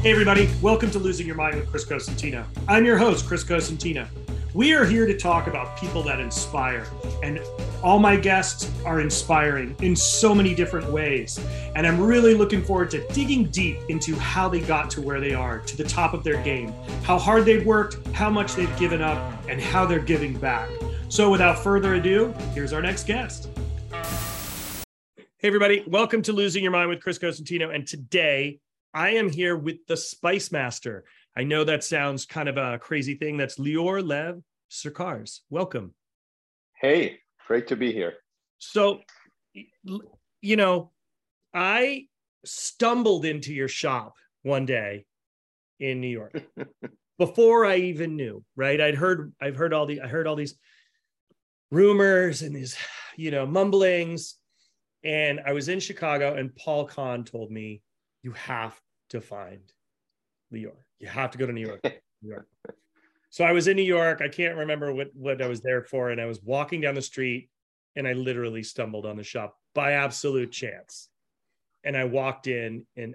Hey, everybody, welcome to Losing Your Mind with Chris Cosentino. I'm your host, Chris Cosentino. We are here to talk about people that inspire, and all my guests are inspiring in so many different ways. And I'm really looking forward to digging deep into how they got to where they are, to the top of their game, how hard they've worked, how much they've given up, and how they're giving back. So, without further ado, here's our next guest. Hey, everybody, welcome to Losing Your Mind with Chris Cosentino. And today, I am here with the Spice Master. I know that sounds kind of a crazy thing. That's Lior Lev Sercarz. Welcome. Hey, great to be here. So, you know, I stumbled into your shop one day in New York before I even knew, right? I'd heard, I've heard all the, I heard all these rumors and these, you know, mumblings. And I was in Chicago and Paul Kahan told me, you have to find Lior. You have to go to New York. New York. So I was in New York. I can't remember what, what I was there for. And I was walking down the street and I literally stumbled on the shop by absolute chance. And I walked in and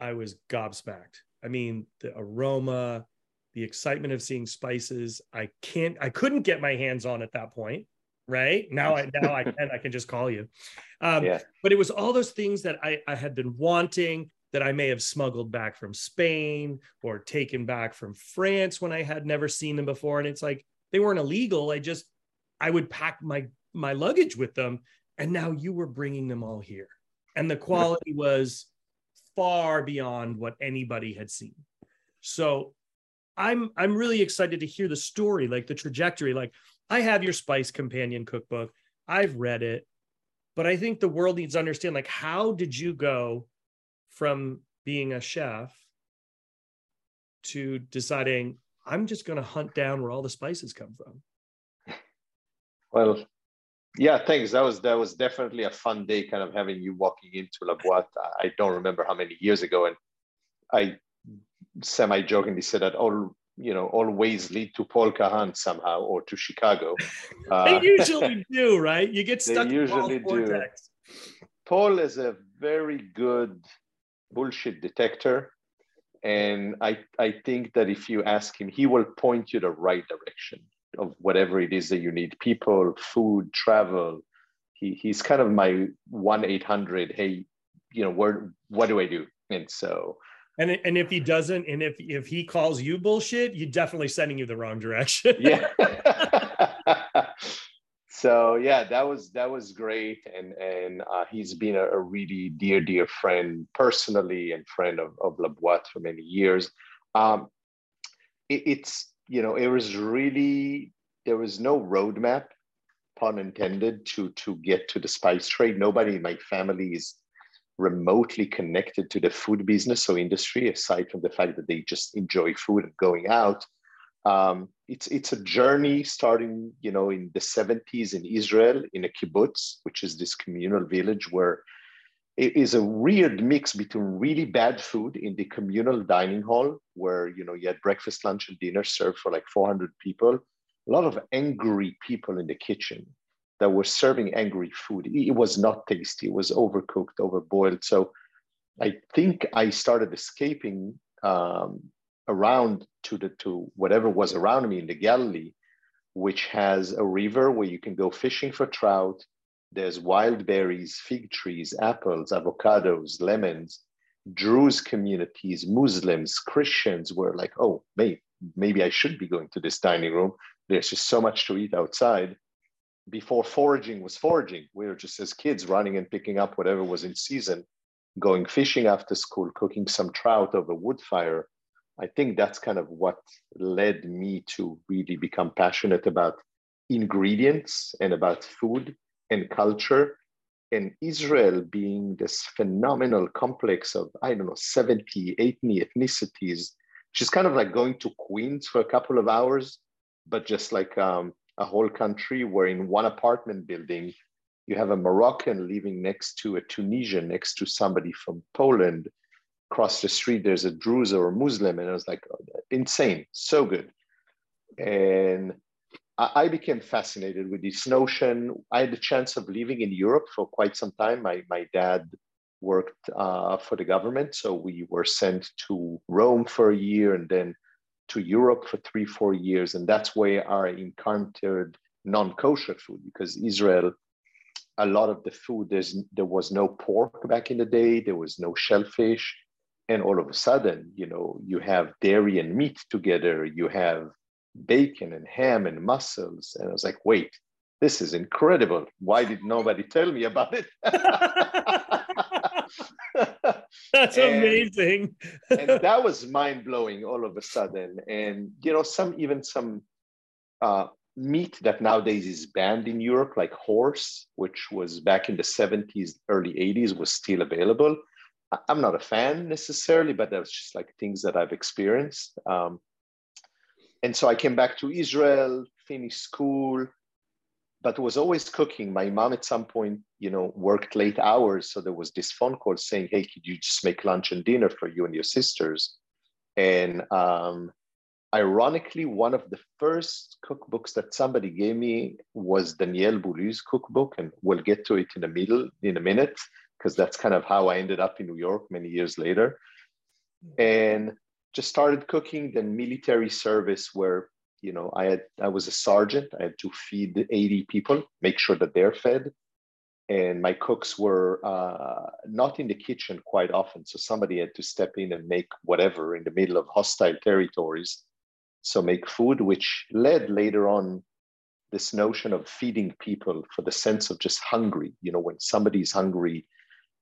I was gobsmacked. I mean, the aroma, the excitement of seeing spices. I can't, I couldn't get my hands on at that point. Right now, I now I can I can just call you. Um, yeah. But it was all those things that I, I had been wanting that I may have smuggled back from Spain or taken back from France when I had never seen them before. And it's like they weren't illegal. I just I would pack my my luggage with them, and now you were bringing them all here, and the quality was far beyond what anybody had seen. So I'm I'm really excited to hear the story, like the trajectory. Like I have your Spice Companion cookbook. I've read it, but I think the world needs to understand like how did you go from being a chef to deciding I'm just going to hunt down where all the spices come from? Well, yeah, thanks. That was that was definitely a fun day, kind of having you walking into La Boite. I don't remember how many years ago, and I semi-jokingly said that all you know always lead to Paul Kahan somehow or to Chicago. they uh, usually do, right? You get stuck. They usually do. Paul is a very good bullshit detector. And I, I think that if you ask him, he will point you the right direction of whatever it is that you need people, food, travel. He, he's kind of my 1 800, hey, you know, where, what do I do? And so. And, and if he doesn't, and if, if he calls you bullshit, you're definitely sending you the wrong direction. yeah. so yeah that was that was great and and uh, he's been a, a, really dear dear friend personally and friend of, of La Boite for many years um, it, it's you know it was really there was no roadmap pun intended to to get to the spice trade nobody in my family is remotely connected to the food business or industry aside from the fact that they just enjoy food and going out um, it's it's a journey starting, you know, in the 70s in Israel in a kibbutz, which is this communal village where it is a weird mix between really bad food in the communal dining hall, where you know you had breakfast, lunch, and dinner served for like 400 people. A lot of angry people in the kitchen that were serving angry food. It was not tasty. It was overcooked, overboiled. So I think I started escaping um, around to the to whatever was around me in the Galilee, which has a river where you can go fishing for trout. There's wild berries, fig trees, apples, avocados, lemons. Druze communities, Muslims, Christians were like, oh, maybe, maybe I should be going to this dining room. There's just so much to eat outside. Before foraging was foraging, we were just as kids running and picking up whatever was in season, going fishing after school, cooking some trout over wood fire, I think that's kind of what led me to really become passionate about ingredients and about food and culture. And Israel being this phenomenal complex of, I don't know, 70, 80 ethnicities, is kind of like going to Queens for a couple of hours, but just like um, a whole country where in one apartment building, you have a Moroccan living next to a Tunisian, next to somebody from Poland, across the street there's a Druze or a Muslim, and I was like, oh, insane, so good. And I became fascinated with this notion. I had the chance of living in Europe for quite some time. My, my dad worked uh, for the government. So we were sent to Rome for a year and then to Europe for three, four years. And that's where I encountered non kosher food because Israel, a lot of the food, there's, there was no pork back in the day, there was no shellfish. And all of a sudden, you know, you have dairy and meat together, you have bacon and ham and mussels. And I was like, wait, this is incredible. Why did nobody tell me about it? That's and, amazing. and that was mind blowing all of a sudden. And, you know, some, even some uh, meat that nowadays is banned in Europe, like horse, which was back in the 70s, early 80s, was still available. I'm not a fan necessarily, but that's just like things that I've experienced. Um, and so I came back to Israel, finished school, but was always cooking. My mom at some point, you know, worked late hours. So there was this phone call saying, Hey, could you just make lunch and dinner for you and your sisters? And um, ironically, one of the first cookbooks that somebody gave me was Daniel Boulud's cookbook. And we'll get to it in the middle in a minute, because that's kind of how I ended up in New York many years later. And just started cooking, then military service, where you know i had i was a sergeant. I had to feed 80 people make sure that they're fed. And my cooks were uh, not in the kitchen quite often. So somebody had to step in and make whatever in the middle of hostile territories. So make food which led later on this notion of feeding people for the sense of just hungry. You know when somebody's hungry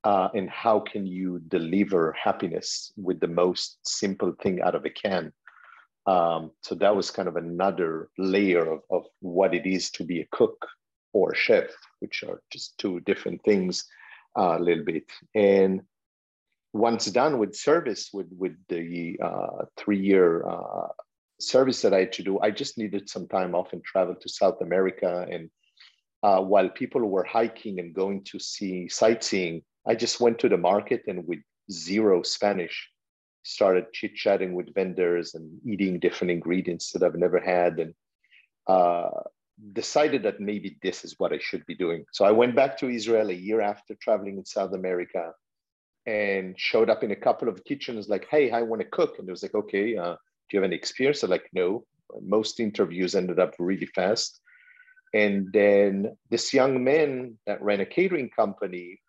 uh, and how can you deliver happiness with the most simple thing out of a can um, so that was kind of another layer of, of what it is to be a cook or a chef, which are just two different things uh, a little bit. And once done with service, with, with the uh, three year uh, service that I had to do, I just needed some time off and travel to South America. And uh, while people were hiking and going to see sightseeing, I just went to the market and with zero Spanish, started chit chatting with vendors and eating different ingredients that I've never had, and uh, decided that maybe this is what I should be doing. So I went back to Israel a year after traveling in South America, and showed up in a couple of kitchens. Like, hey, I want to cook, and it was like, okay, uh, do you have any experience? I'm like, no. Most interviews ended up really fast. And then this young man that ran a catering company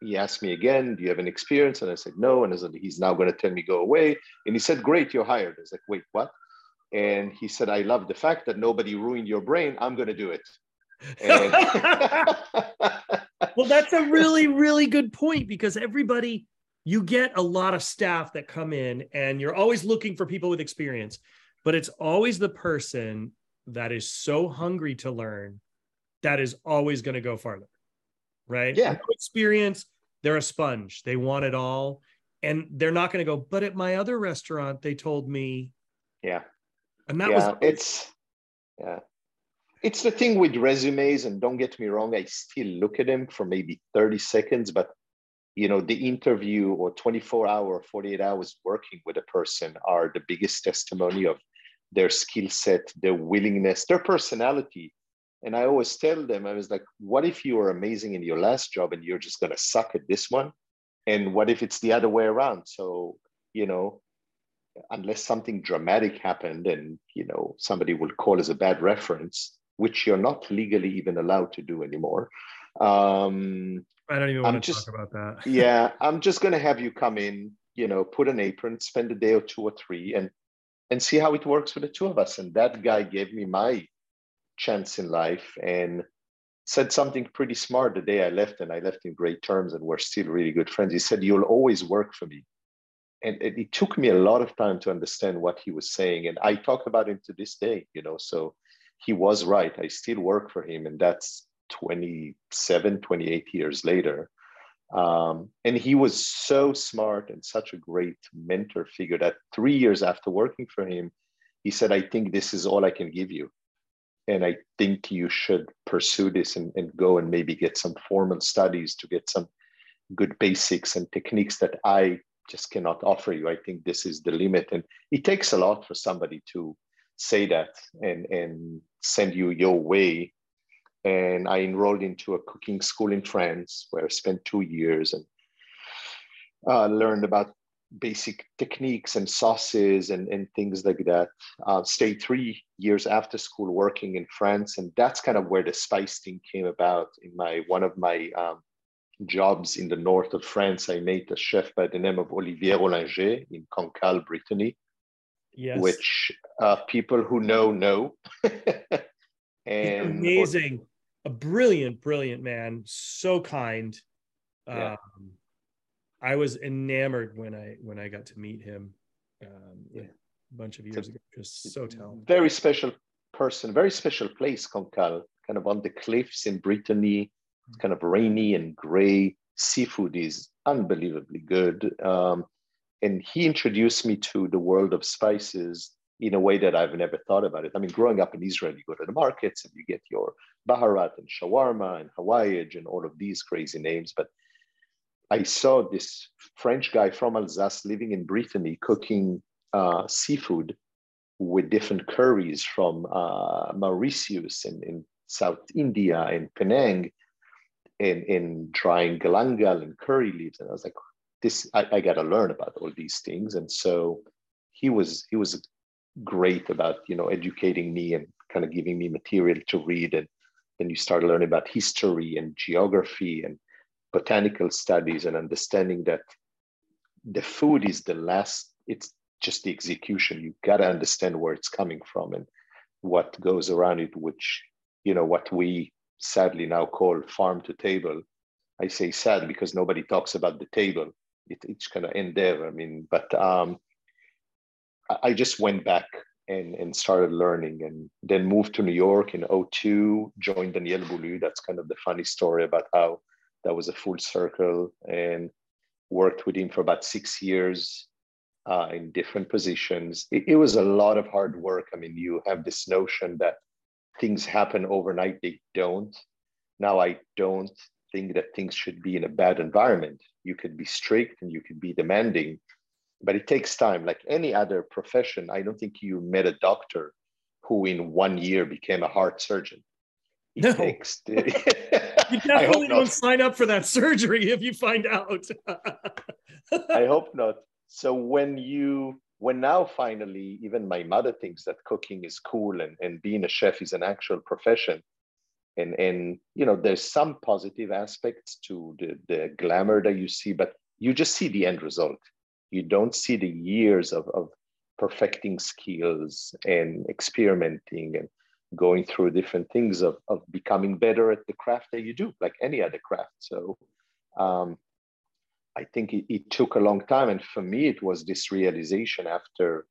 he asked me again, do you have an experience? And I said, no. And I said, he's now going to tell me go away. And he said, great, you're hired. I was like, wait, what? And he said, I love the fact that nobody ruined your brain. I'm going to do it. And... well, that's a really, really good point because everybody, you get a lot of staff that come in and you're always looking for people with experience, but it's always the person that is so hungry to learn that is always going to go farther right? Yeah. No experience. They're a sponge. They want it all. And they're not going to go, but at my other restaurant, they told me. Yeah. And that yeah, was it's yeah. It's the thing with resumes, and don't get me wrong, I still look at them for maybe 30 seconds, but you know, the interview or 24 hour, 48 hours working with a person are the biggest testimony of their skill set, their willingness, their personality and I always tell them, I was like, what if you were amazing in your last job and you're just going to suck at this one? And what if it's the other way around? So, you know, unless something dramatic happened and, you know, somebody will call as a bad reference, which you're not legally even allowed to do anymore. Um, I don't even want I'm to just, talk about that. yeah, I'm just going to have you come in, you know, put an apron, spend a day or two or three, and and see how it works for the two of us. And that guy gave me my chance in life and said something pretty smart the day I left, and I left in great terms, and we're still really good friends. He said, You'll always work for me. And it, took me a lot of time to understand what he was saying. And I talk about him to this day, you know, so he was right. I still work for him, and that's 27, 28 years later. Um, and he was so smart and such a great mentor figure that three years after working for him, he said, I think this is all I can give you and I think you should pursue this and, and go and maybe get some formal studies to get some good basics and techniques that I just cannot offer you. I think this is the limit. And it takes a lot for somebody to say that and, and send you your way. And I enrolled into a cooking school in France where I spent two years and uh, learned about basic techniques and sauces and, and things like that. Uh, stayed three years after school working in France, and that's kind of where the spice thing came about. In my one of my um, jobs in the north of France, I met a chef by the name of Olivier Roellinger in Cancale, Brittany, yes. which uh, people who know know. and amazing, a brilliant, brilliant man, so kind. Yeah. Um, I was enamored when I when I got to meet him um, yeah. a bunch of years ago. Just so talented. Very special person, very special place, Cancale, kind of on the cliffs in Brittany. It's kind of rainy and gray. Seafood is unbelievably good. Um, and he introduced me to the world of spices in a way that I've never thought about it. I mean, growing up in Israel, you go to the markets and you get your baharat and shawarma and hawaij and all of these crazy names. But I saw this French guy from Alsace living in Brittany cooking uh, seafood with different curries from uh, Mauritius and in South India and Penang and in drying galangal and curry leaves. And I was like, this, I, I got to learn about all these things. And so he was, he was great about, you know, educating me and kind of giving me material to read. And then you start learning about history and geography and botanical studies and understanding that the food is the last, it's just the execution. You got to understand where it's coming from and what goes around it, which, you know, what we sadly now call farm to table. I say sad because nobody talks about the table. It, it's kind of end there. I mean, but um, I just went back and, and started learning and then moved to New York in 02, joined Daniel Boulud. That's kind of the funny story about how that was a full circle and worked with him for about six years uh, in different positions. It, it, was a lot of hard work. I mean, you have this notion that things happen overnight, they don't. Now, I don't think that things should be in a bad environment. You could be strict and you could be demanding, but it takes time. Like any other profession, I don't think you met a doctor who in one year became a heart surgeon. It no. takes. you definitely don't sign up for that surgery if you find out. I hope not. So when you when now finally even my mother thinks that cooking is cool and, and being a chef is an actual profession and and you know there's some positive aspects to the, the glamour that you see but you just see the end result you don't see the years of, of perfecting skills and experimenting and going through different things of, of becoming better at the craft that you do, like any other craft. So um, I think it, it, took a long time. And for me, it was this realization after,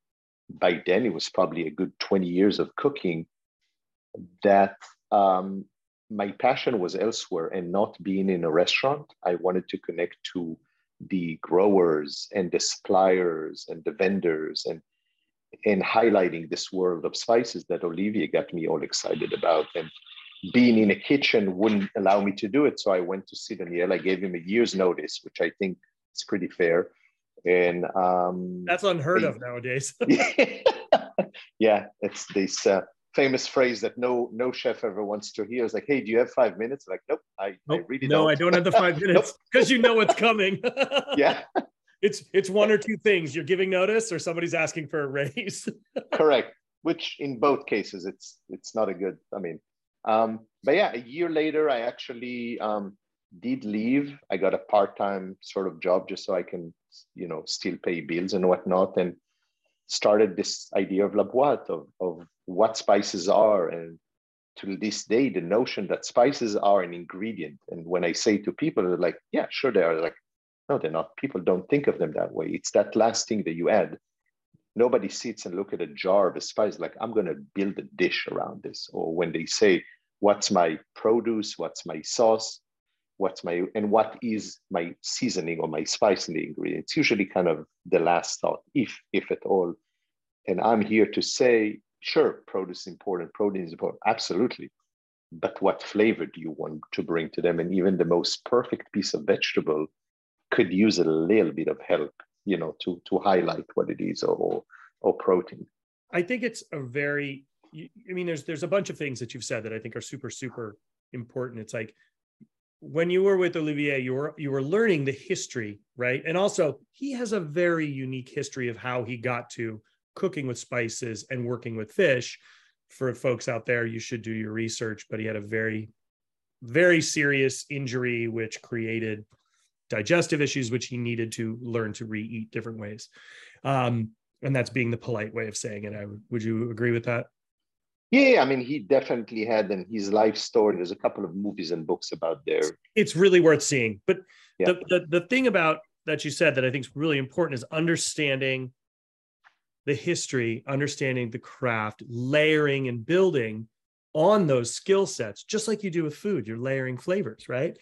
by then, it was probably a good 20 years of cooking, that um, my passion was elsewhere and not being in a restaurant. I wanted to connect to the growers and the suppliers and the vendors and and highlighting this world of spices that Olivier got me all excited about. And being in a kitchen wouldn't allow me to do it. So I went to see Daniel. I gave him a year's notice, which I think is pretty fair. And um, that's unheard of nowadays. yeah, it's this uh, famous phrase that no no chef ever wants to hear. It's like, hey, do you have five minutes? Like, nope, I, nope, I really no, don't. I don't have the five minutes because you know what's coming. yeah it's it's one or two things. You're giving notice or somebody's asking for a raise. Correct. Which in both cases it's it's not a good i mean um but yeah a year later i actually um did leave. I got a part-time sort of job just so i can you know still pay bills and whatnot and started this idea of la boite of, of what spices are. And to this day the notion that spices are an ingredient. And when i say to people like yeah sure they are. Like no, they're not. People don't think of them that way. It's that last thing that you add. Nobody sits and look at a jar of spice like I'm going to build a dish around this. Or when they say, "What's my produce? What's my sauce? What's my and what is my seasoning or my spice in the ingredient?" It's usually kind of the last thought, if if at all. And I'm here to say, sure, produce is important, protein is important, absolutely. But what flavor do you want to bring to them? And even the most perfect piece of vegetable could use a little bit of help, you know, to to highlight what it is or or protein. I think it's a very I mean there's there's a bunch of things that you've said that I think are super super important. It's like when you were with Olivier, you were you were learning the history, right? And also, he has a very unique history of how he got to cooking with spices and working with fish. For folks out there, you should do your research. But he had a very, very serious injury which created digestive issues, which he needed to learn to re-eat different ways. Um, and that's being the polite way of saying it. I would, would you agree with that? Yeah, I mean, he definitely had in his life story. There's a couple of movies and books about there. It's really worth seeing. But yeah. the, the the thing about that you said that I think is really important is understanding the history, understanding the craft, layering and building on those skill sets, just like you do with food. You're layering flavors, right?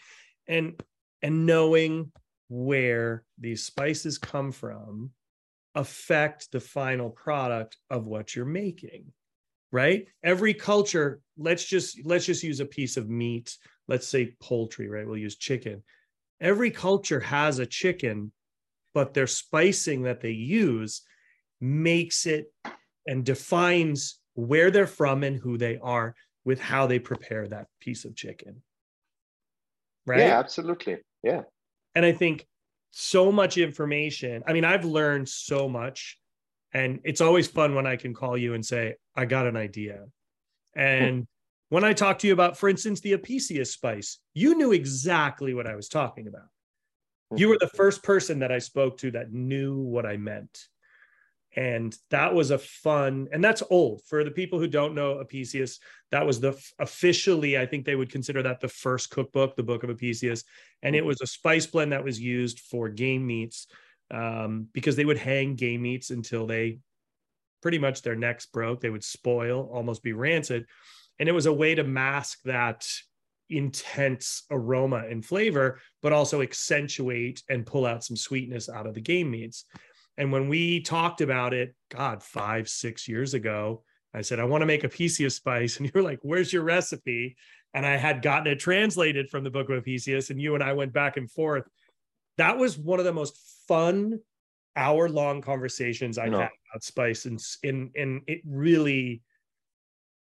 And and knowing where these spices come from affect the final product of what you're making right? Every culture let's just let's just use a piece of meat. Let's say poultry right? We'll use chicken. Every culture has a chicken but their spicing that they use makes it and defines where they're from and who they are with how they prepare that piece of chicken right? Yeah absolutely yeah and i think so much information i mean i've learned so much and it's always fun when I can call you and say, I got an idea. And when I talked to you about, for instance, the Apicius spice, you knew exactly what I was talking about. You were the first person that I spoke to that knew what I meant. And that was a fun, and that's old for the people who don't know Apicius. That was the officially, I think they would consider that the first cookbook, the Book of Apicius. And it was a spice blend that was used for game meats um, because they would hang game meats until they pretty much their necks broke. They would spoil, almost be rancid. And it was a way to mask that intense aroma and flavor, but also accentuate and pull out some sweetness out of the game meats. And when we talked about it, God, five, six years ago, I said, I want to make a Apicius spice. And you're like, where's your recipe? And I had gotten it translated from the book of Apicius, and you and I went back and forth. That was one of the most fun hour long conversations I've no. had about spice and in and it really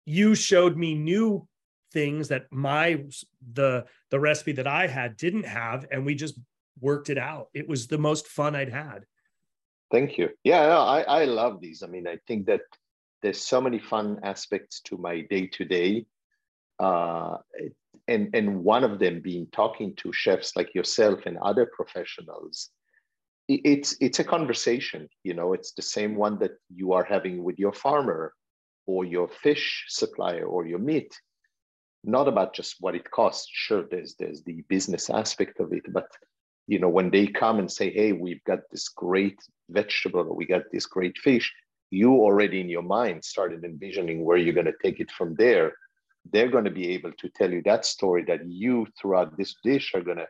you showed me new things that my the the recipe that I had didn't have and we just worked it out. It was the most fun I'd had. Thank you. Yeah, no, I I love these. I mean, I think that there's so many fun aspects to my day to day. And and one of them being talking to chefs like yourself and other professionals it's it's a conversation you know it's the same one that you are having with your farmer or your fish supplier or your meat not about just what it costs sure there's there's the business aspect of it but you know when they come and say hey we've got this great vegetable we got this great fish you already in your mind started envisioning where you're going to take it from there. They're going to be able to tell you that story that you throughout this dish are going to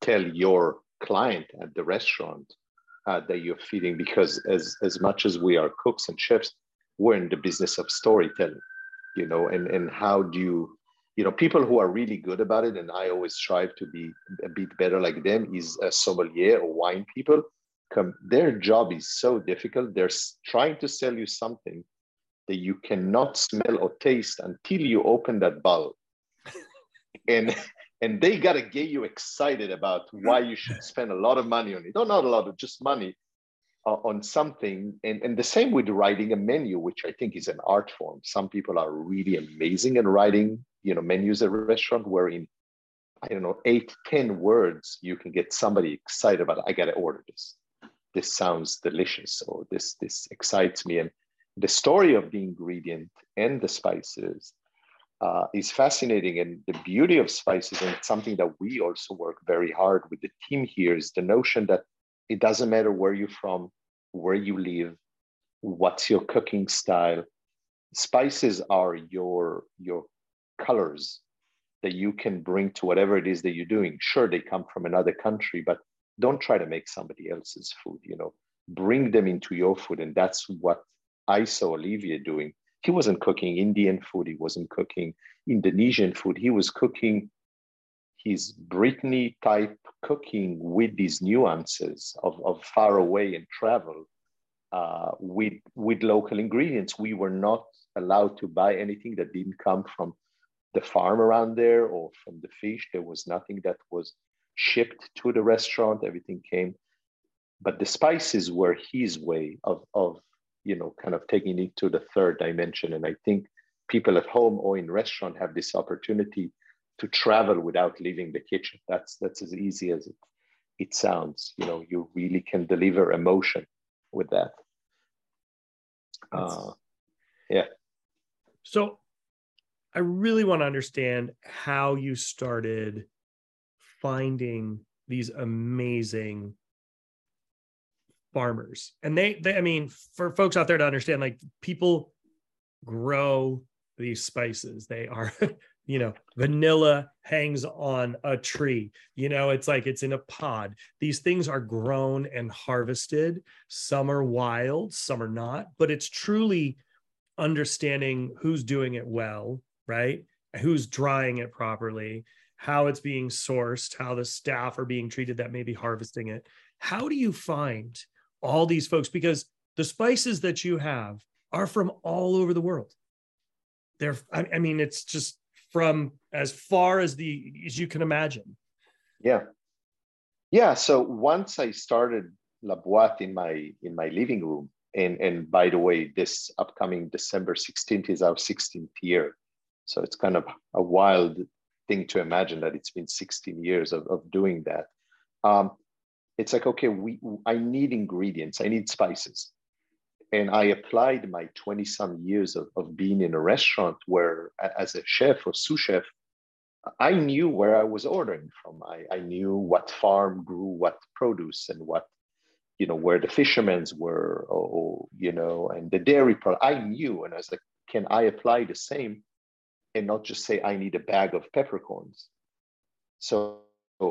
tell your client at the restaurant uh, that you're feeding because as as much as we are cooks and chefs we're in the business of storytelling you know and and how do you you know people who are really good about it and i always strive to be a bit better like them is a sommelier or wine people. Come their job is so difficult. They're trying to sell you something that you cannot smell or taste until you open that bottle. And and they got to get you excited about why you should spend a lot of money on it. Or not a lot of just money uh, on something. And, and the same with writing a menu which i think is an art form. Some people are really amazing at writing you know menus at a restaurant where in i don't know eight ten words you can get somebody excited about i gotta order this this sounds delicious or this this excites me and the story of the ingredient and the spices uh, is fascinating. And the beauty of spices, and something that we also work very hard with the team here, is the notion that it doesn't matter where you're from, where you live, what's your cooking style. Spices are your your colors that you can bring to whatever it is that you're doing. Sure, they come from another country, but don't try to make somebody else's food. You know, bring them into your food, and that's what I saw Olivier doing he wasn't cooking Indian food, he wasn't cooking Indonesian food, he was cooking his Brittany type cooking with these nuances of, of far away and travel uh, with, with local ingredients. We were not allowed to buy anything that didn't come from the farm around there or from the fish. There was nothing that was shipped to the restaurant. Everything came, but the spices were his way of of you know kind of taking it to the third dimension. And I think people at home or in restaurant have this opportunity to travel without leaving the kitchen. That's that's as easy as it it sounds. You know, you really can deliver emotion with that. Uh, yeah. So I really want to understand how you started finding these amazing farmers. And they, they, I mean, for folks out there to understand, like people grow these spices. They are, you know, vanilla hangs on a tree. You know, it's like it's in a pod. These things are grown and harvested. Some are wild, some are not, but it's truly understanding who's doing it well, right? Who's drying it properly, how it's being sourced, how the staff are being treated that may be harvesting it. How do you find all these folks? Because the spices that you have are from all over the world. They're, I, mean, it's just from as far as the as you can imagine. Yeah. Yeah. So once I started La Boite in my in my living room, and and by the way, this upcoming December 16th is our 16th year. So it's kind of a wild thing to imagine that it's been 16 years of, of doing that. Um, it's like, okay, we I need ingredients, I need spices. And I applied my 20 some years of, of being in a restaurant where as a chef or sous chef, I knew where I was ordering from. I, I knew what farm grew what produce and what, you know, where the fishermen's were, or, or you know, and the dairy product. I knew, and I was like, can I apply the same and not just say I need a bag of peppercorns. So,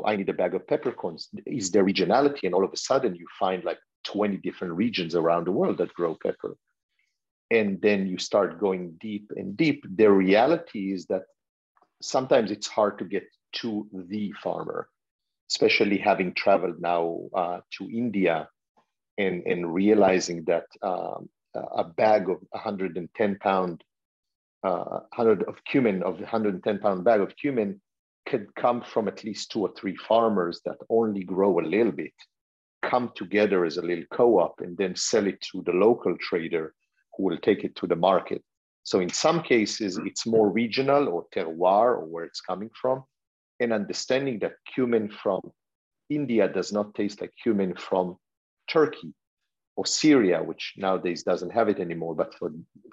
I need a bag of peppercorns. Is there regionality? And all of a sudden you find like 20 different regions around the world that grow pepper. And then you start going deep and deep. The reality is that sometimes it's hard to get to the farmer, especially having traveled now uh, to India and, and realizing that um, a bag of 110 pound uh, 100 of cumin, of 110 pound bag of cumin, could come from at least two or three farmers that only grow a little bit, come together as a little co-op, and then sell it to the local trader who will take it to the market. So in some cases, it's more regional or terroir or where it's coming from, and understanding that cumin from India does not taste like cumin from Turkey or Syria, which nowadays doesn't have it anymore. But for,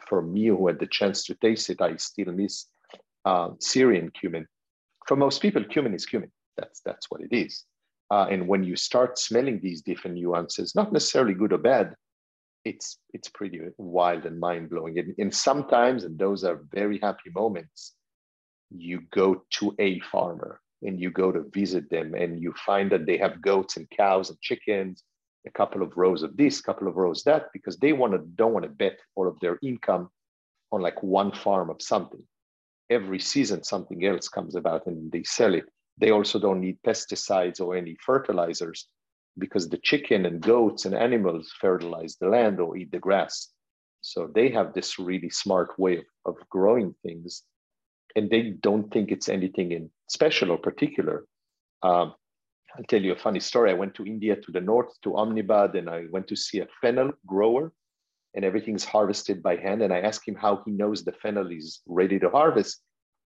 for me, who had the chance to taste it, I still miss uh, Syrian cumin. For most people, cumin is cumin. That's, that's what it is. Uh, and when you start smelling these different nuances, not necessarily good or bad, it's, it's pretty wild and mind blowing. And, and sometimes, and those are very happy moments, you go to a farmer and you go to visit them and you find that they have goats and cows and chickens a couple of rows of this, couple of rows that, because they want to don't want to bet all of their income on like one farm of something. Every season, something else comes about and they sell it. They also don't need pesticides or any fertilizers because the chicken and goats and animals fertilize the land or eat the grass. So they have this really smart way of, of growing things and they don't think it's anything in special or particular. Um, I'll tell you a funny story. I went to India to the north to Ahmedabad and I went to see a fennel grower and everything's harvested by hand. And I asked him how he knows the fennel is ready to harvest.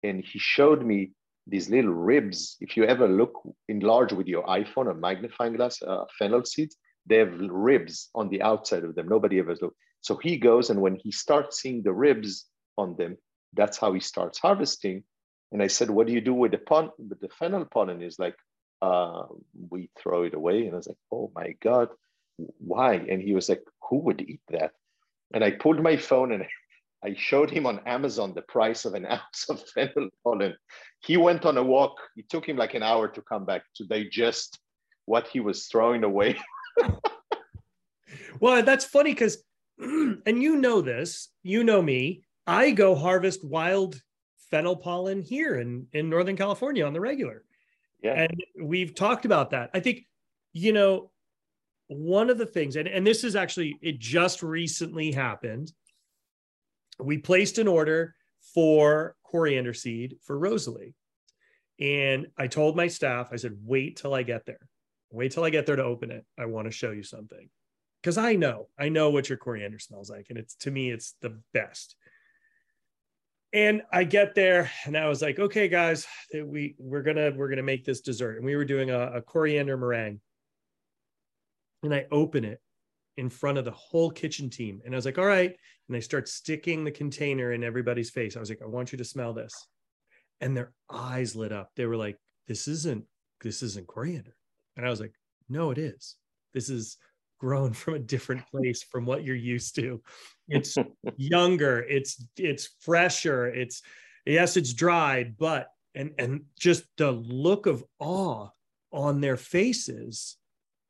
And he showed me these little ribs. If you ever look enlarge with your iPhone or magnifying glass, uh, fennel seeds, they have ribs on the outside of them. Nobody ever looked. So he goes and when he starts seeing the ribs on them, that's how he starts harvesting. And I said, what do you do with the pollen, with the fennel pollen? Is like, uh, we throw it away. And I was like, oh my God, why? And he was like, who would eat that? And I pulled my phone and I showed him on Amazon the price of an ounce of fennel pollen. He went on a walk. It took him like an hour to come back to digest what he was throwing away. well, that's funny because, and you know this, you know me, I go harvest wild fennel pollen here in, in Northern California on the regular. Yeah. And we've talked about that. I think, you know, one of the things, and, and this is actually, it just recently happened. We placed an order for coriander seed for Rosalie. And I told my staff, I said, wait till I get there. Wait till I get there to open it. I want to show you something. Because I know, I know what your coriander smells like. And it's to me, it's the best. And I get there and I was like, okay, guys, we we're gonna we're gonna make this dessert. And we were doing a, a coriander meringue. And I open it in front of the whole kitchen team. And I was like, all right. And I start sticking the container in everybody's face. I was like, I want you to smell this. And their eyes lit up. They were like, this isn't, this isn't coriander. And I was like, no, it is. This is grown from a different place from what you're used to. It's younger, it's it's fresher, it's yes, it's dried, but and and just the look of awe on their faces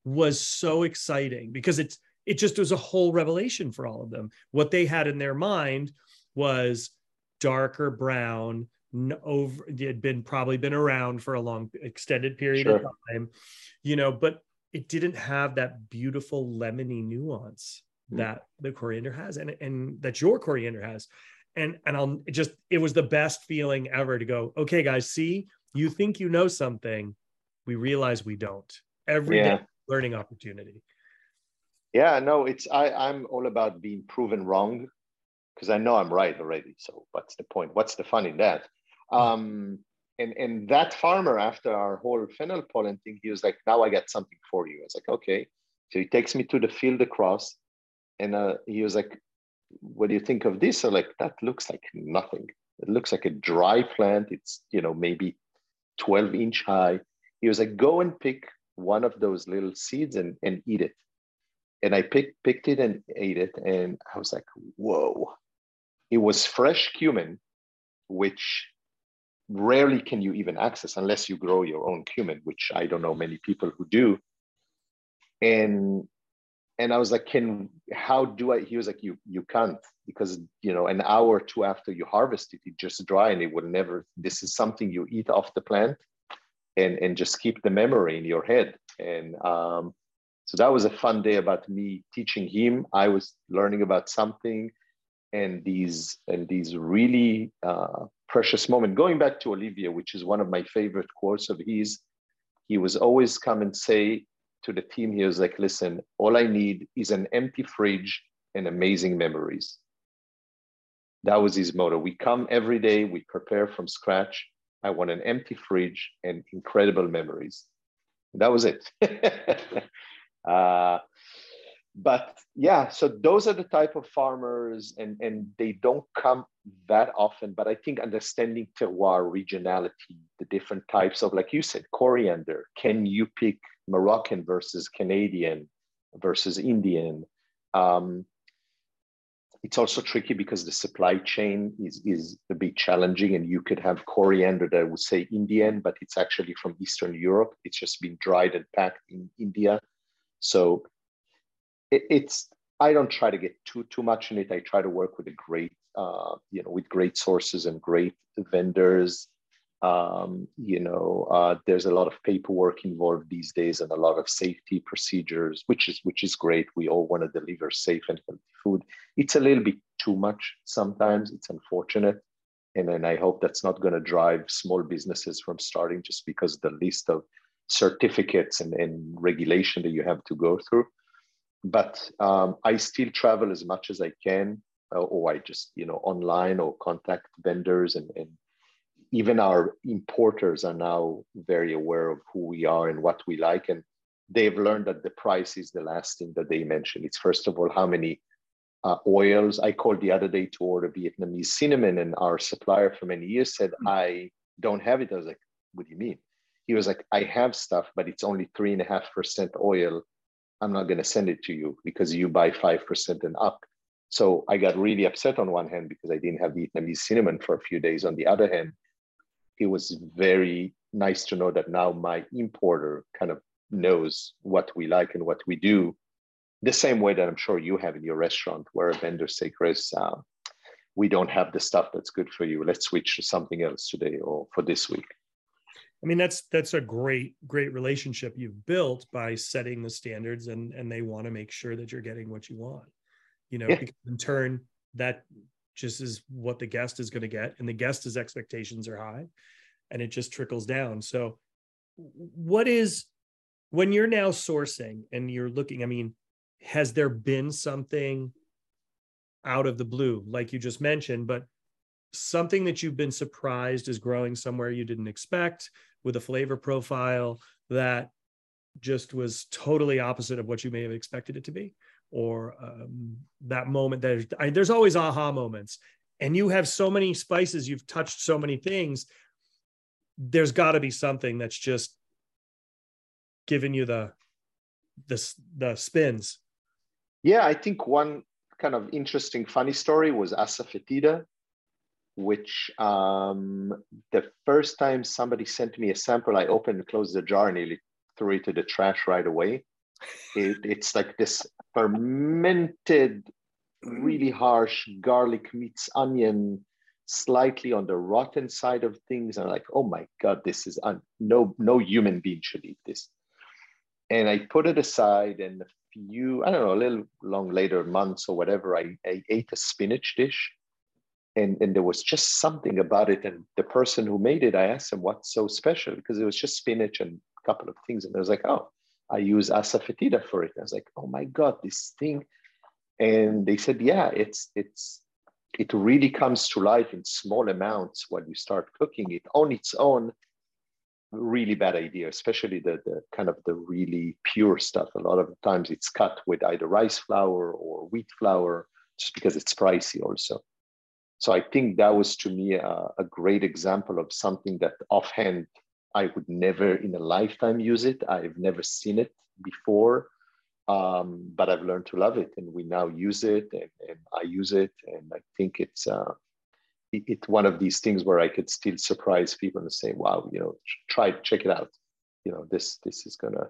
was so exciting because it's it just was a whole revelation for all of them. What they had in their mind was darker brown, over it had been probably been around for a long extended period sure. of time, you know, but it didn't have that beautiful lemony nuance mm. that the coriander has and and that your coriander has. And and I'll just it was the best feeling ever to go, okay, guys, see, you think you know something, we realize we don't. Every yeah. day, learning opportunity. Yeah, no, it's I, I'm all about being proven wrong because I know I'm right already. So what's the point? What's the fun in that? Hmm. Um, and and that farmer, after our whole fennel pollen thing, he was like, "Now I got something for you." I was like, "Okay." So he takes me to the field across, and uh, he was like, "What do you think of this?" I'm like, "That looks like nothing. It looks like a dry plant. It's you know maybe 12 inch high." He was like, "Go and pick one of those little seeds and and eat it." and I picked picked it and ate it, and I was like, "Whoa!" It was fresh cumin, which rarely can you even access unless you grow your own cumin, which I don't know many people who do. And and I was like, "Can how do I?" He was like, "You you can't because you know an hour or two after you harvest it, it just dry and it would never. This is something you eat off the plant, and and just keep the memory in your head." And um, so that was a fun day about me teaching him. I was learning about something, and these and these really uh, precious moment. Going back to Olivier, which is one of my favorite quotes of his, he was always come and say to the team, he was like, "Listen, all I need is an empty fridge and amazing memories." That was his motto. We come every day, we prepare from scratch. I want an empty fridge and incredible memories. That was it. Uh, but yeah, so those are the type of farmers, and and they don't come that often. But I think understanding terroir, regionality, the different types of, like you said, coriander. Can you pick Moroccan versus Canadian versus Indian? Um, it's also tricky because the supply chain is, is a bit challenging and you could have coriander that would say Indian, but it's actually from Eastern Europe. It's just been dried and packed in India. So it, it's I don't try to get too too much in it. I try to work with a great uh, you know with great sources and great vendors. Um, you know, uh, there's a lot of paperwork involved these days and a lot of safety procedures, which is which is great. We all want to deliver safe and healthy food. It's a little bit too much sometimes. It's unfortunate, and then I hope that's not going to drive small businesses from starting just because the list of certificates and, and regulation that you have to go through. But um, I still travel as much as I can, uh, or I just, you know, online or contact vendors and, and even our importers are now very aware of who we are and what we like. And they've learned that the price is the last thing that they mention. It's first of all, how many uh, oils. I called the other day to order Vietnamese cinnamon, and our supplier for many years said, mm-hmm. I don't have it. I was like, what do you mean? he was like, I have stuff, but it's only three and a half percent oil. I'm not going to send it to you because you buy 5% and up. So I got really upset on one hand because I didn't have Vietnamese cinnamon for a few days. On the other hand, it was very nice to know that now my importer kind of knows what we like and what we do. The same way that I'm sure you have in your restaurant, where a vendor say, Chris, uh, we don't have the stuff that's good for you. Let's switch to something else today or for this week. I mean, that's that's a great great relationship you've built by setting the standards, and and they want to make sure that you're getting what you want. You know, yeah. in turn, that just is what the guest is going to get and the guest's expectations are high and it just trickles down so what is when you're now sourcing and you're looking i mean has there been something out of the blue like you just mentioned but something that you've been surprised is growing somewhere you didn't expect with a flavor profile that just was totally opposite of what you may have expected it to be? Or um, that moment that I, there's always aha moments. And you have so many spices you've touched so many things. There's got to be something that's just giving you the the the spins. Yeah i think one kind of interesting funny story was asafoetida which um, the first time somebody sent me a sample i opened and closed the jar and nearly threw it to the trash right away it, it's like this fermented, really harsh garlic meets onion, slightly on the rotten side of things. And I'm like, oh my God, this is un- no no human being should eat this. And I put it aside, and a few, I don't know, a little long later, months or whatever, I, I ate a spinach dish. And, and there was just something about it. And the person who made it, I asked him, what's so special? Because it was just spinach and a couple of things. And I was like, oh, I use asafoetida for it. I was like, oh my God, this thing. And they said, yeah, it's it's it really comes to life in small amounts when you start cooking it on its own. Really bad idea, especially the, the kind of the really pure stuff. A lot of times it's cut with either rice flour or wheat flour, just because it's pricey also. So I think that was to me a, a great example of something that offhand I would never in a lifetime use it. I've never seen it before, um, but I've learned to love it, and we now use it, and, and I use it, and I think it's uh, it, it's one of these things where I could still surprise people and say, "Wow, you know, try check it out. You know, this this is gonna."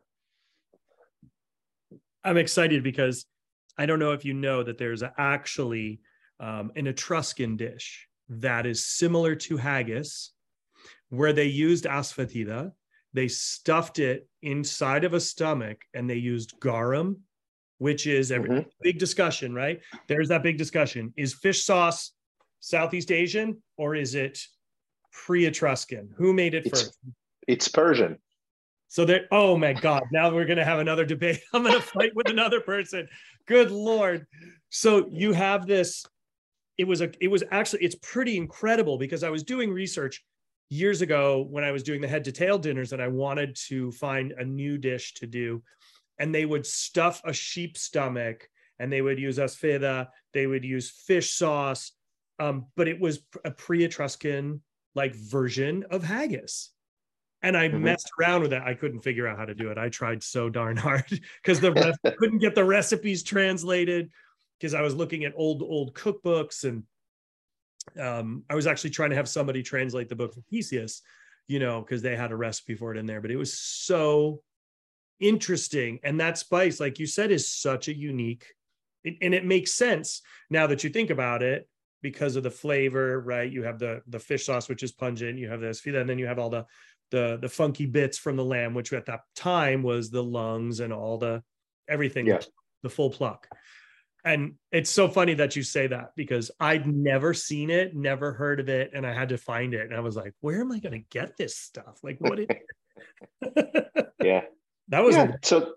I'm excited because I don't know if you know that there's actually um, an Etruscan dish that is similar to haggis where they used asafoetida. They stuffed it inside of a stomach and they used garum, which is a mm-hmm. big discussion, right? There's that big discussion. Is fish sauce Southeast Asian or is it pre Etruscan? Who made it it's, first? It's Persian. So there, oh my God, now we're gonna have another debate. I'm gonna fight with another person. Good Lord. So you have this. It was a, it was actually, it's pretty incredible because I was doing research years ago when I was doing the head to tail dinners and I wanted to find a new dish to do. And they would stuff a sheep stomach and they would use asafoetida, they would use fish sauce, um, but it was a pre-Etruscan like version of haggis. And I mm-hmm. messed around with it. I couldn't figure out how to do it. I tried so darn hard because the rest, couldn't get the recipes translated because I was looking at old old cookbooks and um, I was actually trying to have somebody translate the book for Theseus, you know, because they had a recipe for it in there, but it was so interesting. And that spice, like you said, is such a unique, and it makes sense now that you think about it because of the flavor, right? You have the the fish sauce, which is pungent. You have the asafoetida, and then you have all the the the funky bits from the lamb, which at that time was the lungs and all the everything, yeah. the full pluck and it's so funny that you say that because I'd never seen it, never heard of it, and I had to find it. And I was like, where am I going to get this stuff? Like, what is yeah. That was yeah. So,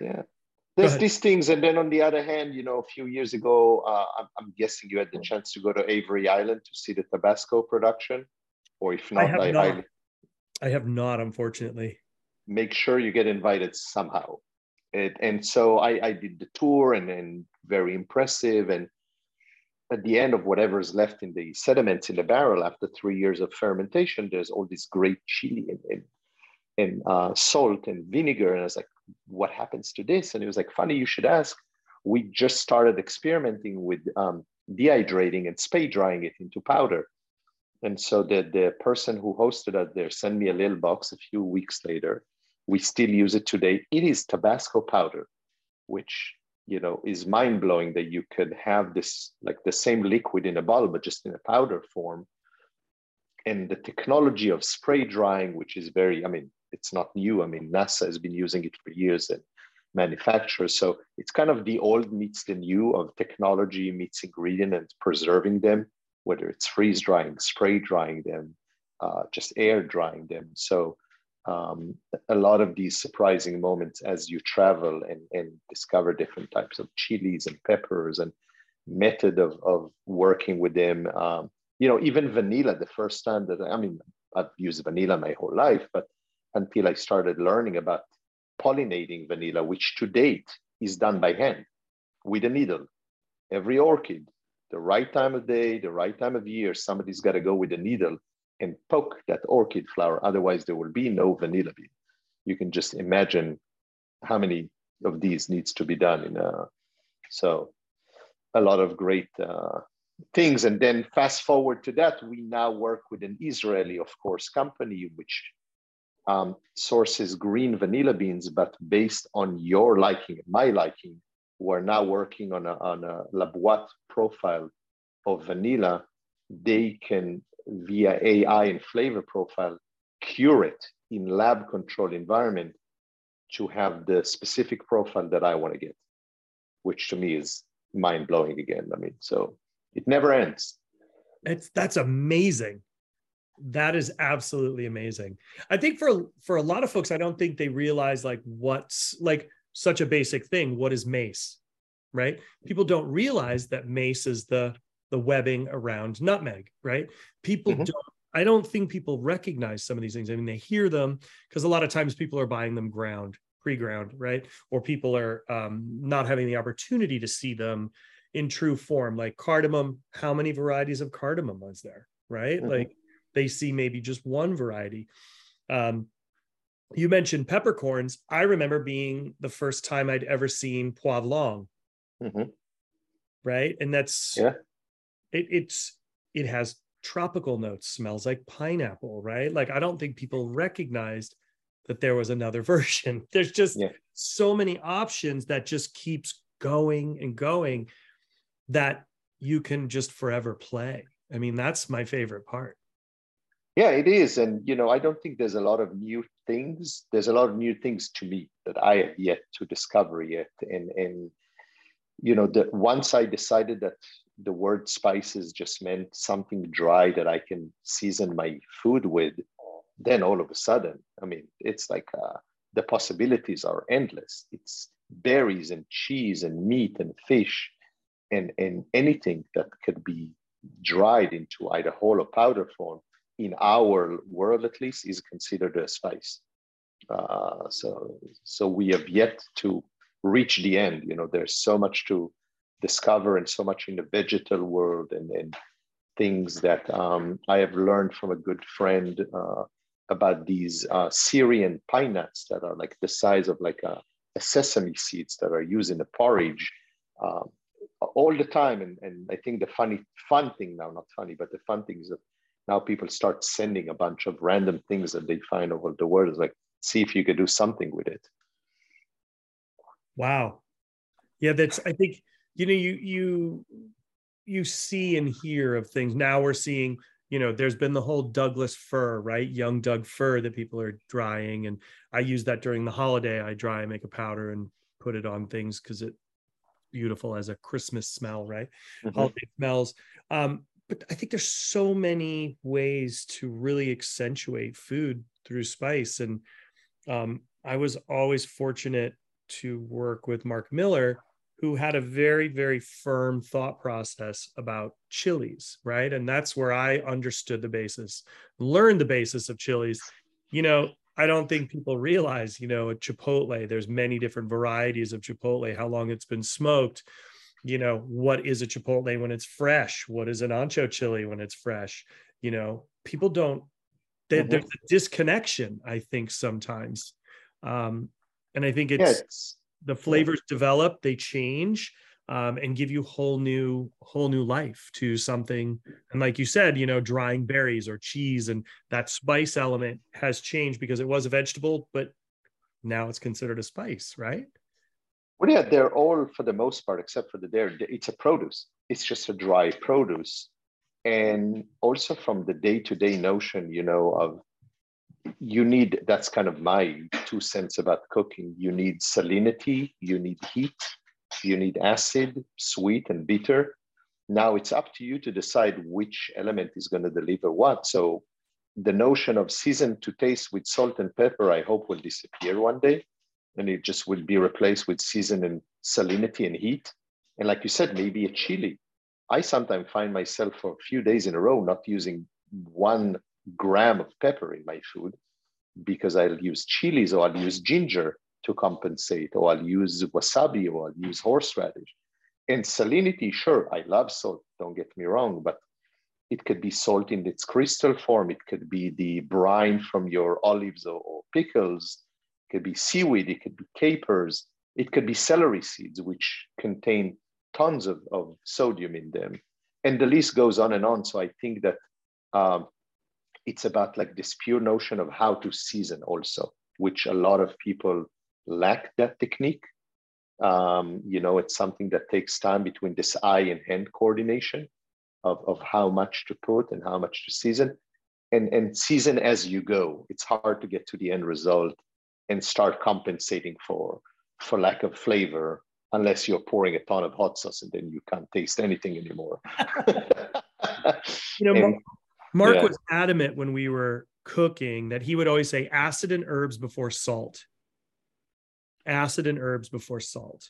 yeah. There's these things. And then on the other hand, you know, a few years ago, uh, I'm, I'm, guessing you had the chance to go to Avery Island to see the Tabasco production. Or if not, I have, I, not. I, I have not, unfortunately. Make sure you get invited somehow. It, and so I, I did the tour and then very impressive. And at the end of whatever is left in the sediments in the barrel after three years of fermentation, there's all this great chili and, and, and uh, salt and vinegar. And I was like, what happens to this? And it was like, funny, you should ask. We just started experimenting with um, dehydrating and spray drying it into powder. And so the, the person who hosted us there sent me a little box a few weeks later we still use it today. It is Tabasco powder, which you know is mind blowing that you could have this like the same liquid in a bottle, but just in a powder form. And the technology of spray drying, which is very, I mean, it's not new. I mean, NASA has been using it for years, and manufacturers. So it's kind of the old meets the new of technology meets ingredient and preserving them, whether it's freeze drying, spray drying them, uh, just air drying them. So um, a lot of these surprising moments as you travel and, and discover different types of chilies and peppers and method of, of working with them. Um, you know, even vanilla, the first time that I mean, I've used vanilla my whole life, but until I started learning about pollinating vanilla, which to date is done by hand with a needle. Every orchid, the right time of day, the right time of year, somebody's got to go with a needle and poke that orchid flower. Otherwise, there will be no vanilla bean. You can just imagine how many of these needs to be done in a, so a lot of great uh, things. And then fast forward to that, we now work with an Israeli, of course, company which um, sources green vanilla beans, but based on your liking, my liking, we're now working on a, on a profile of vanilla. They can, via AI and flavor profile, cure it in lab controlled environment to have the specific profile that I want to get, which to me is mind blowing again. I mean, so it never ends. It's that's amazing. That is absolutely amazing. I think for for a lot of folks, I don't think they realize like what's like such a basic thing. What is mace, right? People don't realize that mace is the the webbing around nutmeg, right? People mm-hmm. don't. I don't think people recognize some of these things. I mean, they hear them because a lot of times people are buying them ground, pre-ground, right? Or people are um, not having the opportunity to see them in true form. Like cardamom, how many varieties of cardamom was there, right? Mm-hmm. Like they see maybe just one variety. Um, you mentioned peppercorns. I remember being the first time I'd ever seen poivron, mm-hmm. right? And that's yeah, it, it's it has tropical notes, smells like pineapple, right? Like I don't think people recognized that there was another version. There's just yeah. so many options that just keeps going and going that you can just forever play. I mean, that's my favorite part. Yeah, it is. And, you know, I don't think there's a lot of new things. There's a lot of new things to me that I have yet to discover yet. And, and you know, that once I decided that the word spices just meant something dry that I can season my food with, then all of a sudden, I mean, it's like uh, the possibilities are endless. It's berries and cheese and meat and fish and, and anything that could be dried into either whole or powder form in our world at least is considered a spice. Uh, so, so we have yet to reach the end. You know, there's so much to discover and so much in the vegetal world and, things that um, I have learned from a good friend uh, about these uh, Syrian pine nuts that are like the size of like a, a sesame seeds that are used in the porridge. Um, all the time. And, and I think the funny, fun thing now, not funny, but the fun thing is that now people start sending a bunch of random things that they find over the world. It's like, see if you could do something with it. Wow. Yeah, that's, I think, you know, you, you, you see and hear of things. Now we're seeing, you know, there's been the whole Douglas fir, right? Young Doug fir that people are drying. And I use that during the holiday. I dry and make a powder and put it on things because it beautiful as a Christmas smell, right? Mm-hmm. Holiday smells. Um, but I think there's so many ways to really accentuate food through spice. And um, I was always fortunate to work with Mark Miller, who had a very, very firm thought process about chilies, right? And that's where I understood the basis, learned the basis of chilies. You know, I don't think people realize, you know, a Chipotle, there's many different varieties of Chipotle, how long it's been smoked. You know, what is a Chipotle when it's fresh? What is an ancho chili when it's fresh? You know, people don't, they, mm-hmm. there's a disconnection, I think, sometimes. Um, and I think it's, yeah, it's the flavors develop, they change um, and give you whole new whole new life to something. And like you said you know drying berries or cheese and that spice element has changed because it was a vegetable but now it's considered a spice right? Well yeah they're all for the most part except for the dairy it's a produce. It's just a dry produce. And also from the day-to-day notion you know of you need that's kind of my two cents about cooking. You need salinity you need heat you need acid sweet and bitter. Now it's up to you to decide which element is going to deliver what. So the notion of season to taste with salt and pepper i hope will disappear one day and it just will be replaced with season and salinity and heat. And like you said maybe a chili. I sometimes find myself for a few days in a row not using one gram of pepper in my food because I'll use chilies or I'll use ginger to compensate, or I'll use wasabi or I'll use horseradish. And salinity, sure, I love salt, don't get me wrong, but it could be salt in its crystal form, it could be the brine from your olives or, or pickles, it could be seaweed, it could be capers, it could be celery seeds, which contain tons of, of sodium in them. And the list goes on and on. So I think that um, it's about like this pure notion of how to season also, which a lot of people lack that technique. Um, you know, it's something that takes time between this eye and hand coordination of, of how much to put and how much to season. And, and season as you go. It's hard to get to the end result and start compensating for for lack of flavor unless you're pouring a ton of hot sauce and then you can't taste anything anymore. you know, and, Mark yeah. was adamant when we were cooking that he would always say acid and herbs before salt. Acid and herbs before salt.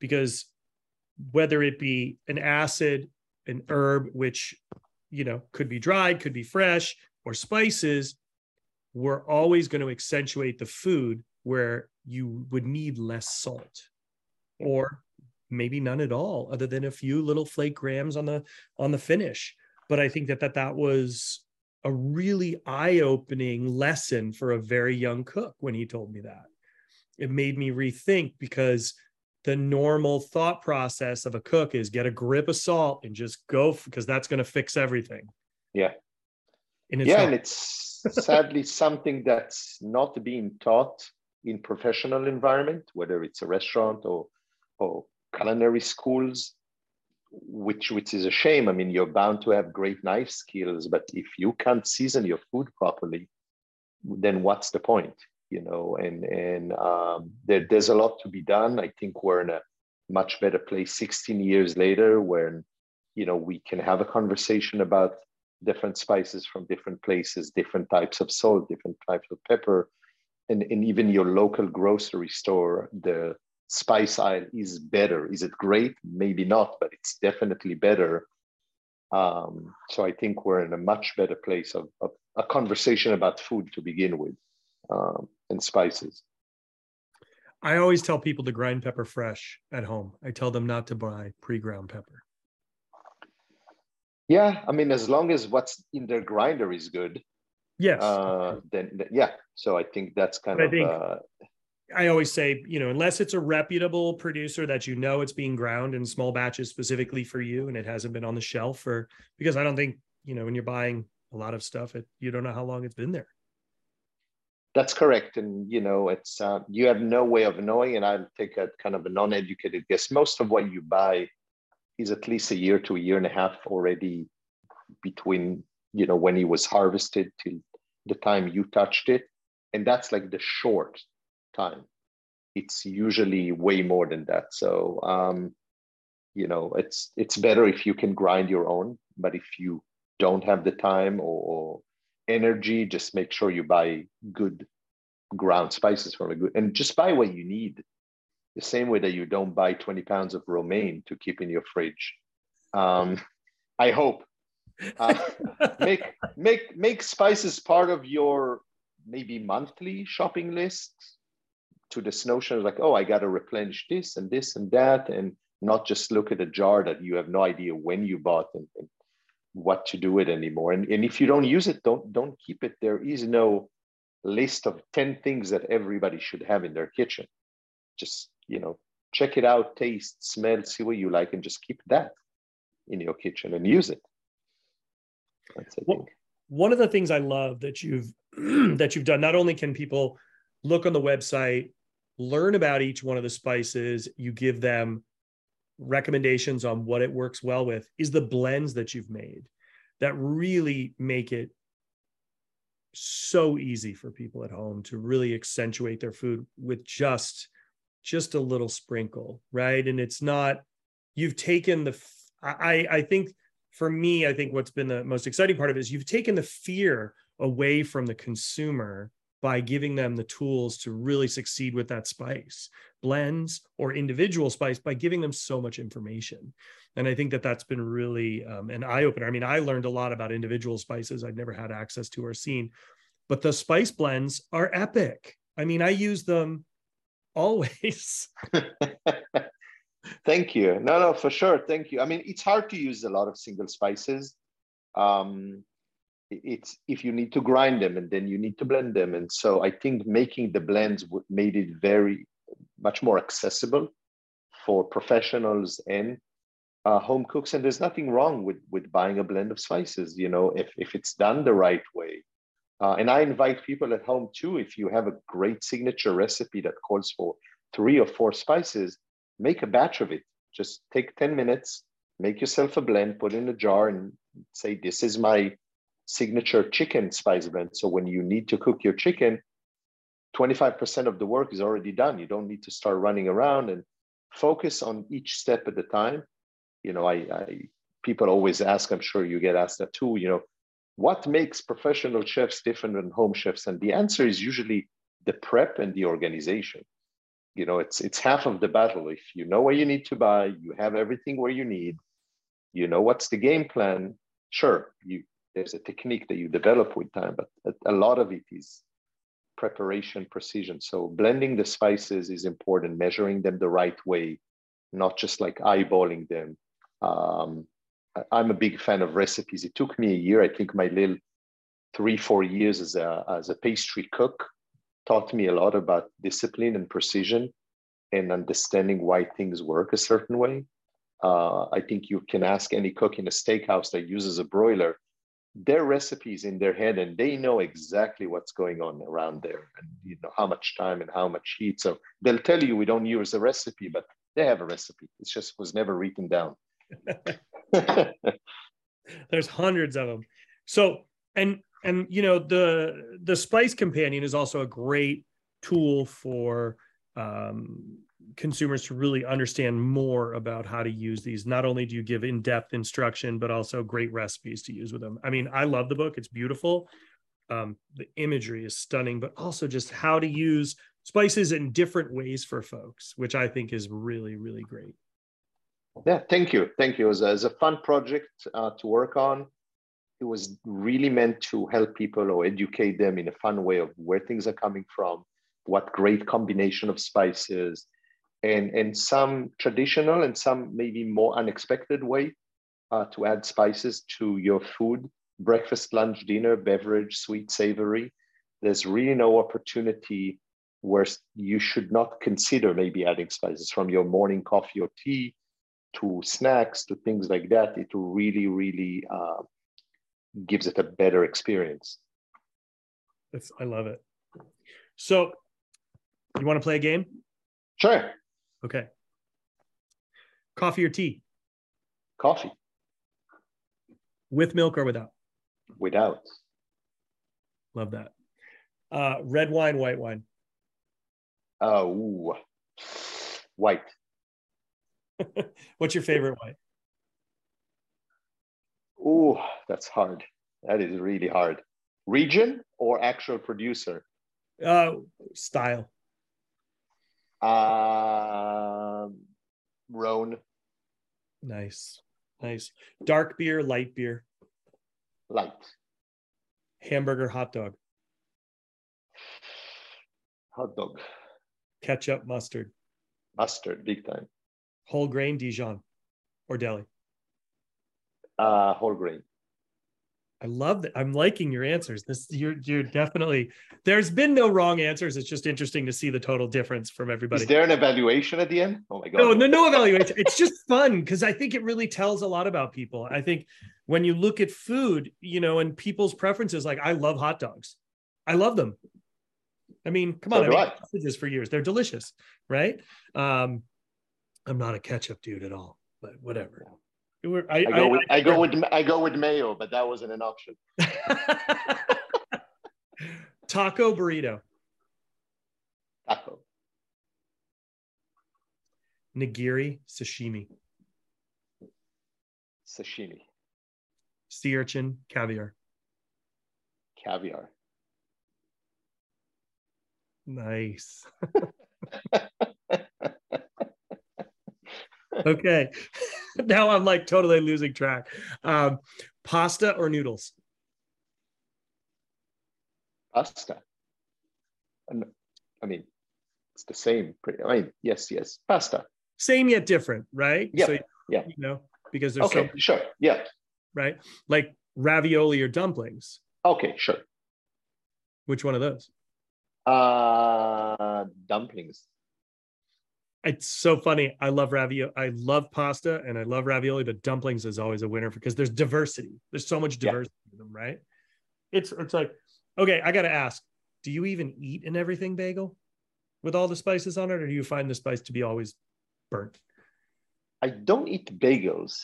Because whether it be an acid, an herb, which, you know, could be dried, could be fresh, or spices, we're always going to accentuate the food where you would need less salt or maybe none at all other than a few little flake grams on the on the finish but I think that that that was a really eye-opening lesson for a very young cook when he told me that. It made me rethink because the normal thought process of a cook is get a grip of salt and just go because that's going to fix everything. Yeah. And yeah, not- and it's sadly something that's not being taught in professional environment, whether it's a restaurant or or culinary schools which which is a shame. I mean, you're bound to have great knife skills, but if you can't season your food properly, then what's the point? You know, and and um, there, there's a lot to be done. I think we're in a much better place 16 years later, when you know we can have a conversation about different spices from different places, different types of salt, different types of pepper, and, and even your local grocery store, the spice aisle is better. Is it great? Maybe not, but it's definitely better. Um, so I think we're in a much better place of, of a conversation about food to begin with um, and spices. I always tell people to grind pepper fresh at home. I tell them not to buy pre-ground pepper. Yeah, I mean, as long as what's in their grinder is good. Yes. Uh, then, then, yeah. So I think that's kind but of. Think, uh, I always say, you know, unless it's a reputable producer that you know it's being ground in small batches specifically for you and it hasn't been on the shelf for because I don't think, you know, when you're buying a lot of stuff, it you don't know how long it's been there. That's correct. And you know, it's uh, you have no way of knowing, and I'll take a kind of a non-educated guess. Most of what you buy is at least a year to a year and a half already between, you know, when it was harvested till the time you touched it. And that's like the short time. It's usually way more than that. So um, you know, it's it's better if you can grind your own. But if you don't have the time or, or energy, just make sure you buy good ground spices from a good and just buy what you need. The same way that you don't buy 20 pounds of romaine to keep in your fridge. Um, I hope. Uh, make make make spices part of your maybe monthly shopping list to this notion of like, oh, I got to replenish this and this and that, and not just look at a jar that you have no idea when you bought and, and what to do with anymore. And, and if you don't use it, don't don't keep it. There is no list of 10 things that everybody should have in their kitchen. Just, you know, check it out, taste, smell, see what you like, and just keep that in your kitchen and use it. That's, I well, think. One of the things I love that you've that you've done, not only can people look on the website, learn about each one of the spices, you give them recommendations on what it works well with, is the blends that you've made that really make it so easy for people at home to really accentuate their food with just just a little sprinkle right? And it's not you've taken the i i think for me i think what's been the most exciting part of it is you've taken the fear away from the consumer by giving them the tools to really succeed with that spice blends or individual spice by giving them so much information. And i think that that's been really um, an eye-opener. I mean i learned a lot about individual spices i'd never had access to or seen but the spice blends are epic. I mean i use them always. Thank you. No no for sure. Thank you. I mean it's hard to use a lot of single spices. Um, it's if you need to grind them and then you need to blend them. And so i think making the blends made it very much more accessible for professionals and uh, home cooks. And there's nothing wrong with with buying a blend of spices you know if, if it's done the right way. Uh, and i invite people at home too if you have a great signature recipe that calls for three or four spices make a batch of it. Just take 10 minutes make yourself a blend put in a jar and say this is my signature chicken spice blend. So when you need to cook your chicken, 25% of the work is already done. You don't need to start running around and focus on each step at a time. You know, I, I people always ask, I'm sure you get asked that too, you know, what makes professional chefs different than home chefs? And the answer is usually the prep and the organization. You know, it's it's half of the battle. If you know what you need to buy, you have everything where you need, you know what's the game plan. Sure, you there's a technique that you develop with time, but a, lot of it is preparation precision. So blending the spices is important, measuring them the right way, not just like eyeballing them. Um, I'm a big fan of recipes. It took me a year. I think my little three, four years as a, as a pastry cook taught me a lot about discipline and precision and understanding why things work a certain way. Uh, I think you can ask any cook in a steakhouse that uses a broiler their recipes in their head and they know exactly what's going on around there and you know how much time and how much heat. So they'll tell you we don't use a recipe but they have a recipe. It's just was never written down. There's hundreds of them so and and you know the the spice companion is also a great tool for um, consumers to really understand more about how to use these. Not only do you give in-depth instruction, but also great recipes to use with them. I mean, I love the book; it's beautiful. Um, the imagery is stunning, but also just how to use spices in different ways for folks, which I think is really, really great. Yeah, thank you, thank you. It was, a, it was a fun project uh, to work on. It was really meant to help people or educate them in a fun way of where things are coming from, what great combination of spices, and, and some traditional and some maybe more unexpected way uh, to add spices to your food breakfast, lunch, dinner, beverage, sweet, savory. There's really no opportunity where you should not consider maybe adding spices from your morning coffee or tea to snacks to things like that. It really, really uh, gives it a better experience. That's, I love it. So, you want to play a game? Sure. Okay. Coffee or tea? Coffee. With milk or without? Without. Love that. Uh, red wine, white wine? Oh, white. What's your favorite wine? Oh, that's hard. That is really hard. Region or actual producer? Uh, style. Uh, Rhone. Nice. Nice. Dark beer, light beer. Light. Hamburger, hot dog. Hot dog. Ketchup, mustard. Mustard, big time. Whole grain, Dijon or deli? Uh, whole grain. I love that. I'm liking your answers. This you're you're definitely there's been no wrong answers. It's just interesting to see the total difference from everybody. Is there an evaluation at the end? Oh my god. No, no, no evaluation. it's just fun because I think it really tells a lot about people. I think when you look at food, you know, and people's preferences, like I love hot dogs. I love them. I mean, come so on, I made sausages for years. They're delicious, right? Um, I'm not a ketchup dude at all, but whatever. I, I, go with I, I go with I go with mayo, but that wasn't an option. Taco burrito. Taco. Nigiri sashimi. Sashimi. Sea urchin caviar. Caviar. Nice. okay. now I'm like totally losing track. Um, pasta or noodles? Pasta. I mean, it's the same. Pretty, I mean, yes, yes, pasta. Same yet different, right? Yeah. So, yeah. You know, because there's okay, so, sure, yeah. Right, like ravioli or dumplings. Okay, sure. Which one of those? Uh, dumplings. It's so funny. I love ravioli. I love pasta and I love ravioli, but dumplings is always a winner because there's diversity. There's so much diversity yeah. in them, right? It's it's like, okay, I gotta ask, do you even eat an everything bagel with all the spices on it, or do you find the spice to be always burnt? I don't eat bagels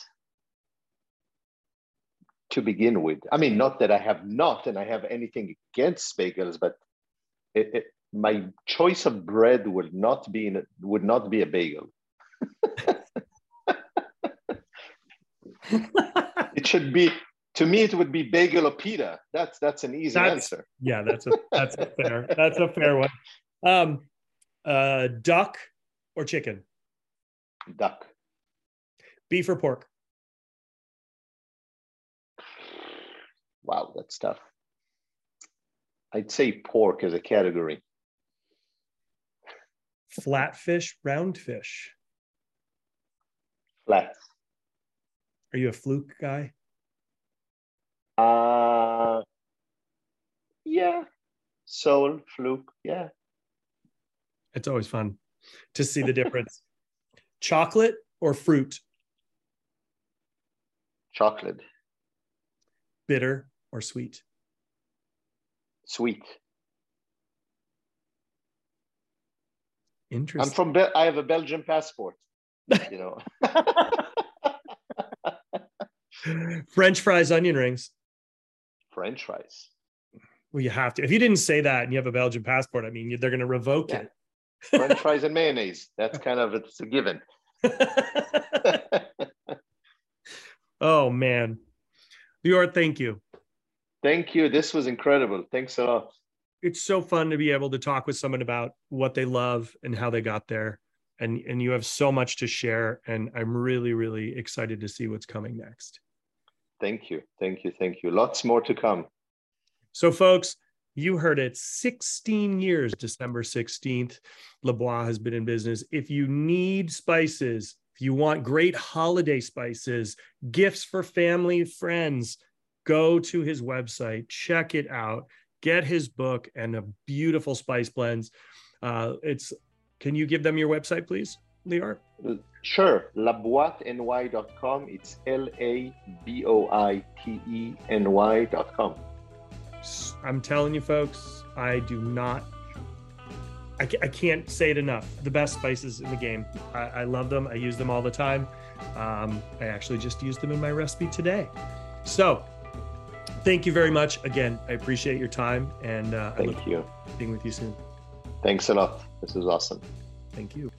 to begin with. I mean, not that I have not, and I have anything against bagels, but it, it, my choice of bread would not be in, would not be a bagel. it should be to me it would be bagel or pita. That's that's an easy that's, answer. Yeah, that's a that's a fair that's a fair one. Um, uh, duck or chicken? Duck. Beef or pork? Wow, that's tough. I'd say pork as a category. Flatfish, roundfish. Flat. Are you a fluke guy? Uh yeah. Sole, fluke, yeah. It's always fun to see the difference. Chocolate or fruit? Chocolate. Bitter or sweet? Sweet. Interesting. I'm from. Be- I have a Belgian passport. You know. French fries, onion rings. French fries. Well, you have to. If you didn't say that and you have a Belgian passport, I mean, they're going to revoke yeah. it. French fries and mayonnaise. That's kind of it's a given. oh man, Lior, thank you. Thank you. This was incredible. Thanks a lot. It's so fun to be able to talk with someone about what they love and how they got there. And, and you have so much to share. And I'm really, really excited to see what's coming next. Thank you. Thank you. Thank you. Lots more to come. So, folks, you heard it 16 years, December 16th. La Boîte has been in business. If you need spices, if you want great holiday spices, gifts for family, friends, go to his website, check it out, get his book and a beautiful spice blends. Uh, it's can you give them your website, please, Lior? Sure, laboiteny.com. It's L A B O I T E N Y.com. I'm telling you, folks, I do not. I, I can't say it enough. The best spices in the game. I, I love them. I use them all the time. Um, I actually just used them in my recipe today. So thank you very much. Again, I appreciate your time and uh, thank you. Being with you soon. Thanks a lot. This was awesome. Thank you.